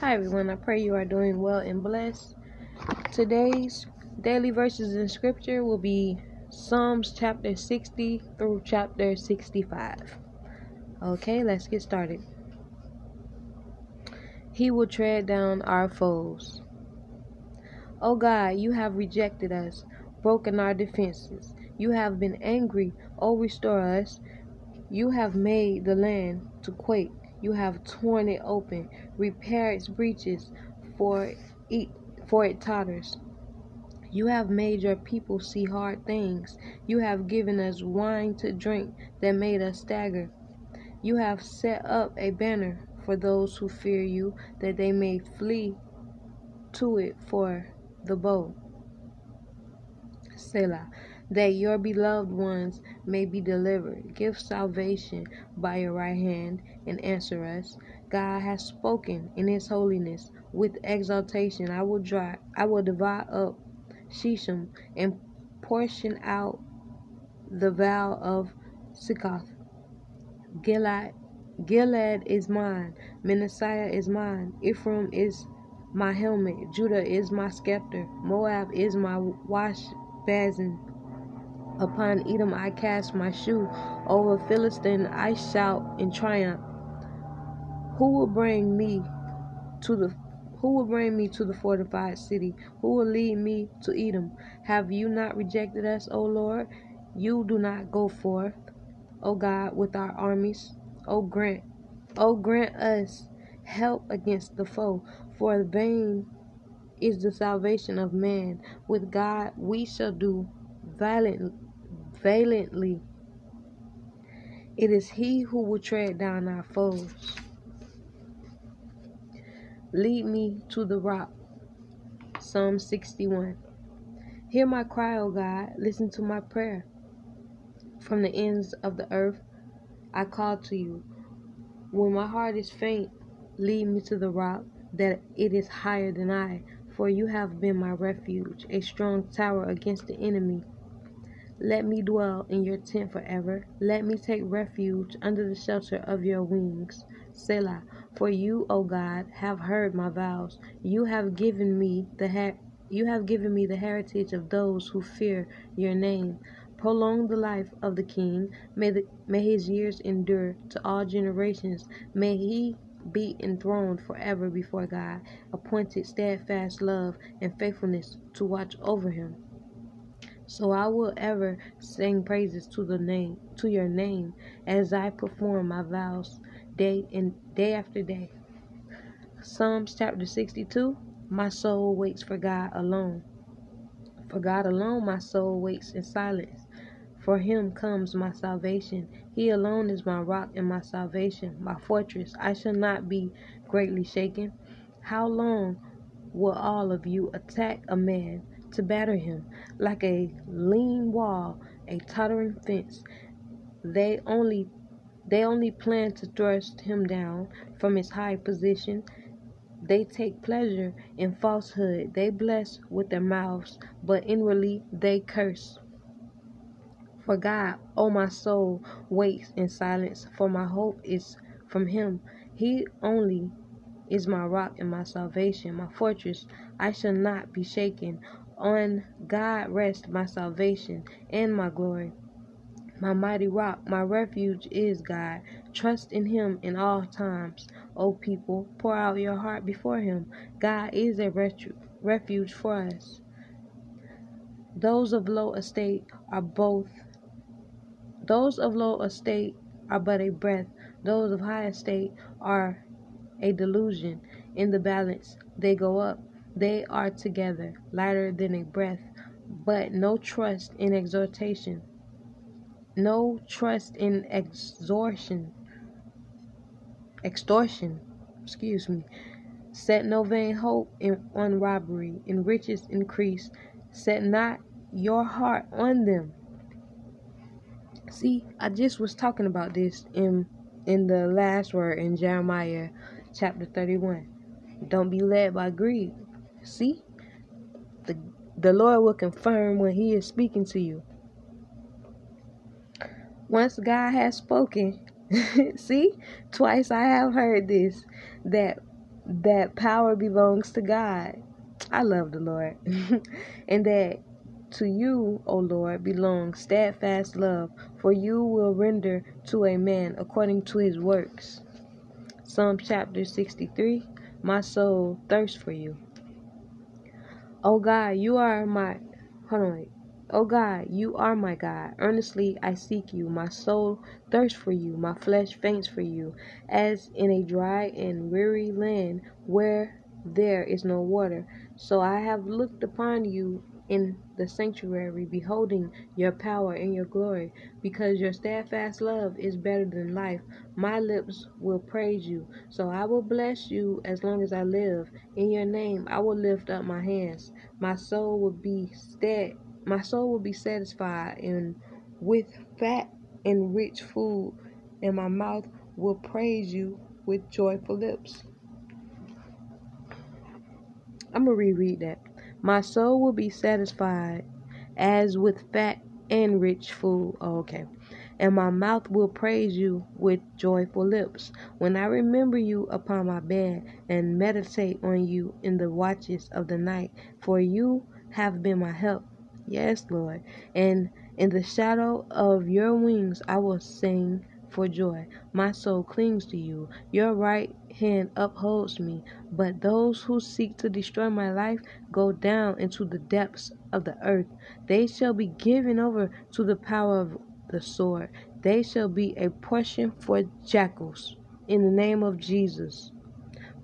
Hi everyone, I pray you are doing well and blessed. Today's daily verses in scripture will be Psalms chapter 60 through chapter 65. Okay, let's get started. He will tread down our foes. O God, you have rejected us, broken our defenses. You have been angry, O restore us. You have made the land to quake you have torn it open, repair its breaches, for it, for it totters. You have made your people see hard things. You have given us wine to drink that made us stagger. You have set up a banner for those who fear you, that they may flee to it for the bow. Selah that your beloved ones may be delivered. Give salvation by your right hand and answer us. God has spoken in his holiness with exaltation. I will dry I will divide up Shechem and portion out the vow of Succoth. Gilead Gilead is mine, Manasseh is mine, Ephraim is my helmet, Judah is my scepter, Moab is my wash basin, Upon Edom I cast my shoe, over Philistine I shout in triumph. Who will bring me to the who will bring me to the fortified city? Who will lead me to Edom? Have you not rejected us, O Lord? You do not go forth, O God, with our armies. O grant, O grant us help against the foe, for vain is the salvation of man. With God we shall do violent valiantly. It is he who will tread down our foes. Lead me to the rock. Psalm 61. Hear my cry, O God. Listen to my prayer. From the ends of the earth, I call to you. When my heart is faint, lead me to the rock that it is higher than I. For you have been my refuge, a strong tower against the enemy. Let me dwell in your tent forever. Let me take refuge under the shelter of your wings. Selah. For you, O God, have heard my vows. You have given me the you have given me the heritage of those who fear your name. Prolong the life of the king. May the, may his years endure to all generations. May he be enthroned forever before God, appointed steadfast love and faithfulness to watch over him. So I will ever sing praises to the name to your name as I perform my vows day and day after day. Psalms chapter 62 My soul waits for God alone. For God alone my soul waits in silence. For him comes my salvation. He alone is my rock and my salvation, my fortress. I shall not be greatly shaken. How long will all of you attack a man? To batter him like a lean wall, a tottering fence. They only they only plan to thrust him down from his high position. They take pleasure in falsehood. They bless with their mouths, but inwardly they curse. For God, O oh my soul, waits in silence, for my hope is from him. He only is my rock and my salvation, my fortress. I shall not be shaken. On God rest my salvation and my glory. My mighty rock, my refuge is God. Trust in Him in all times. O people, pour out your heart before Him. God is a refuge for us. Those of low estate are both. Those of low estate are but a breath. Those of high estate are a delusion. In the balance, they go up. They are together, lighter than a breath, but no trust in exhortation, no trust in extortion, extortion, excuse me. Set no vain hope in, on robbery, in riches increase. Set not your heart on them. See, I just was talking about this in in the last word in Jeremiah chapter 31. Don't be led by greed. See? The, the Lord will confirm when He is speaking to you. Once God has spoken, see, twice I have heard this that that power belongs to God. I love the Lord. and that to you, O Lord, belongs steadfast love, for you will render to a man according to his works. Psalm chapter 63 My soul thirsts for you. O God, you are my. Hold on, wait. O God, you are my God. Earnestly I seek you. My soul thirsts for you. My flesh faints for you, as in a dry and weary land where there is no water. So I have looked upon you in the sanctuary, beholding your power and your glory, because your steadfast love is better than life. My lips will praise you. So I will bless you as long as I live. In your name I will lift up my hands. My soul will be stead my soul will be satisfied and with fat and rich food, and my mouth will praise you with joyful lips. I'm to reread that. My soul will be satisfied as with fat and rich food. Oh, okay. And my mouth will praise you with joyful lips. When I remember you upon my bed and meditate on you in the watches of the night, for you have been my help. Yes, Lord. And in the shadow of your wings I will sing for joy. My soul clings to you. Your right hand upholds me. But those who seek to destroy my life go down into the depths of the earth. They shall be given over to the power of the sword. They shall be a portion for jackals. In the name of Jesus.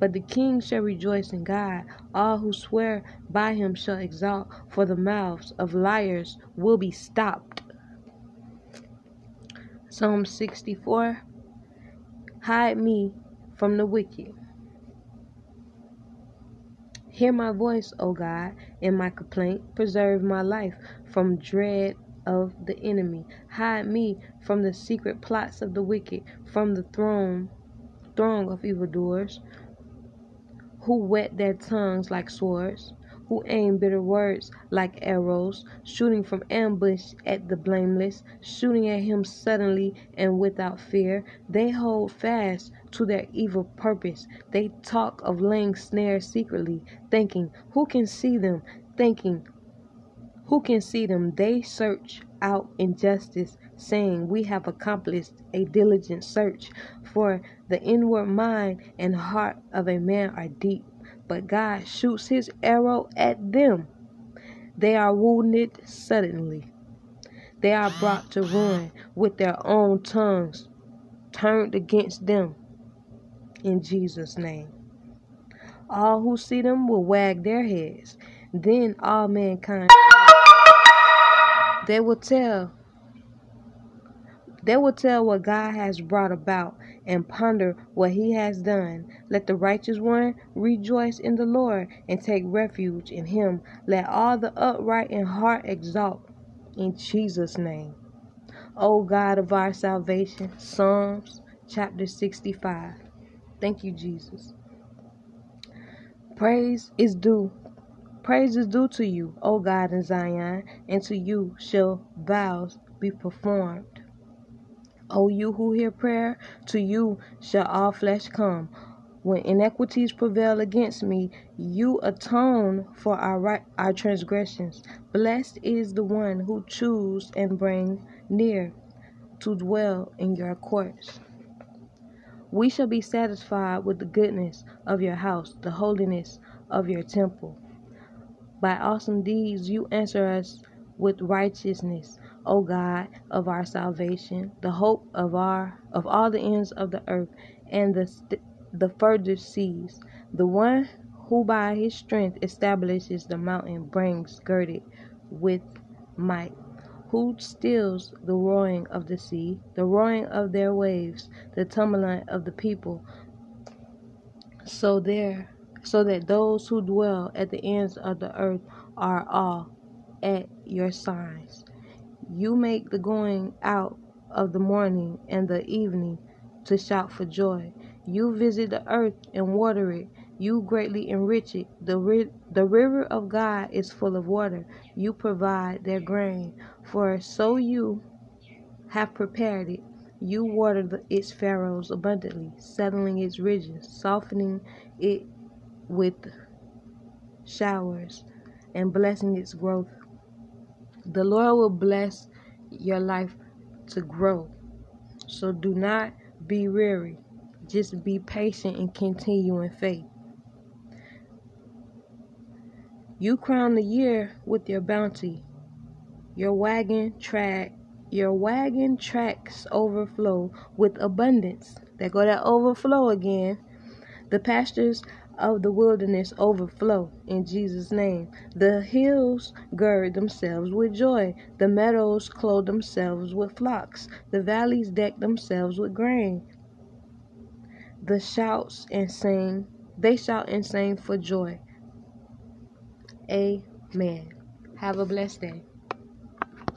But the king shall rejoice in God. All who swear by him shall exalt, for the mouths of liars will be stopped. Psalm 64 Hide me from the wicked. Hear my voice, O God, in my complaint. Preserve my life from dread of the enemy. Hide me from the secret plots of the wicked, from the throng, throng of evildoers who whet their tongues like swords, who aim bitter words like arrows, shooting from ambush at the blameless, shooting at him suddenly and without fear. They hold fast to their evil purpose. They talk of laying snares secretly, thinking, Who can see them? Thinking, Who can see them? They search out injustice, saying, We have accomplished a diligent search. For the inward mind and heart of a man are deep, but God shoots his arrow at them. They are wounded suddenly. They are brought to ruin with their own tongues turned against them. In Jesus' name. All who see them will wag their heads. Then all mankind they will tell they will tell what God has brought about and ponder what he has done. Let the righteous one rejoice in the Lord and take refuge in him. Let all the upright in heart exalt in Jesus' name. O God of our salvation, Psalms chapter 65. Thank you, Jesus. Praise is due Praise is due to you, O God in Zion, and to you shall vows be performed. O you who hear prayer, to you shall all flesh come. When iniquities prevail against me, you atone for our right, our transgressions. Blessed is the one who choose and bring near to dwell in your courts. We shall be satisfied with the goodness of your house, the holiness of your temple. By awesome deeds you answer us with righteousness, O God of our salvation, the hope of our of all the ends of the earth and the the furthest seas. The one who by his strength establishes the mountain brings girded with might. Who stills the roaring of the sea, the roaring of their waves, the tumbling of the people, so there so that those who dwell at the ends of the earth are all at your signs. You make the going out of the morning and the evening to shout for joy. You visit the earth and water it. You greatly enrich it. The, ri- the river of God is full of water. You provide their grain, for so you have prepared it. You water the, its furrows abundantly, settling its ridges, softening it with showers and blessing its growth. The Lord will bless your life to grow. So do not be weary. Just be patient and continue in faith. You crown the year with your bounty. Your wagon track your wagon tracks overflow with abundance. There go that overflow again. The pastures of the wilderness overflow in Jesus' name. The hills gird themselves with joy. The meadows clothe themselves with flocks. The valleys deck themselves with grain. The shouts and sing, they shout and sing for joy. Amen. Have a blessed day.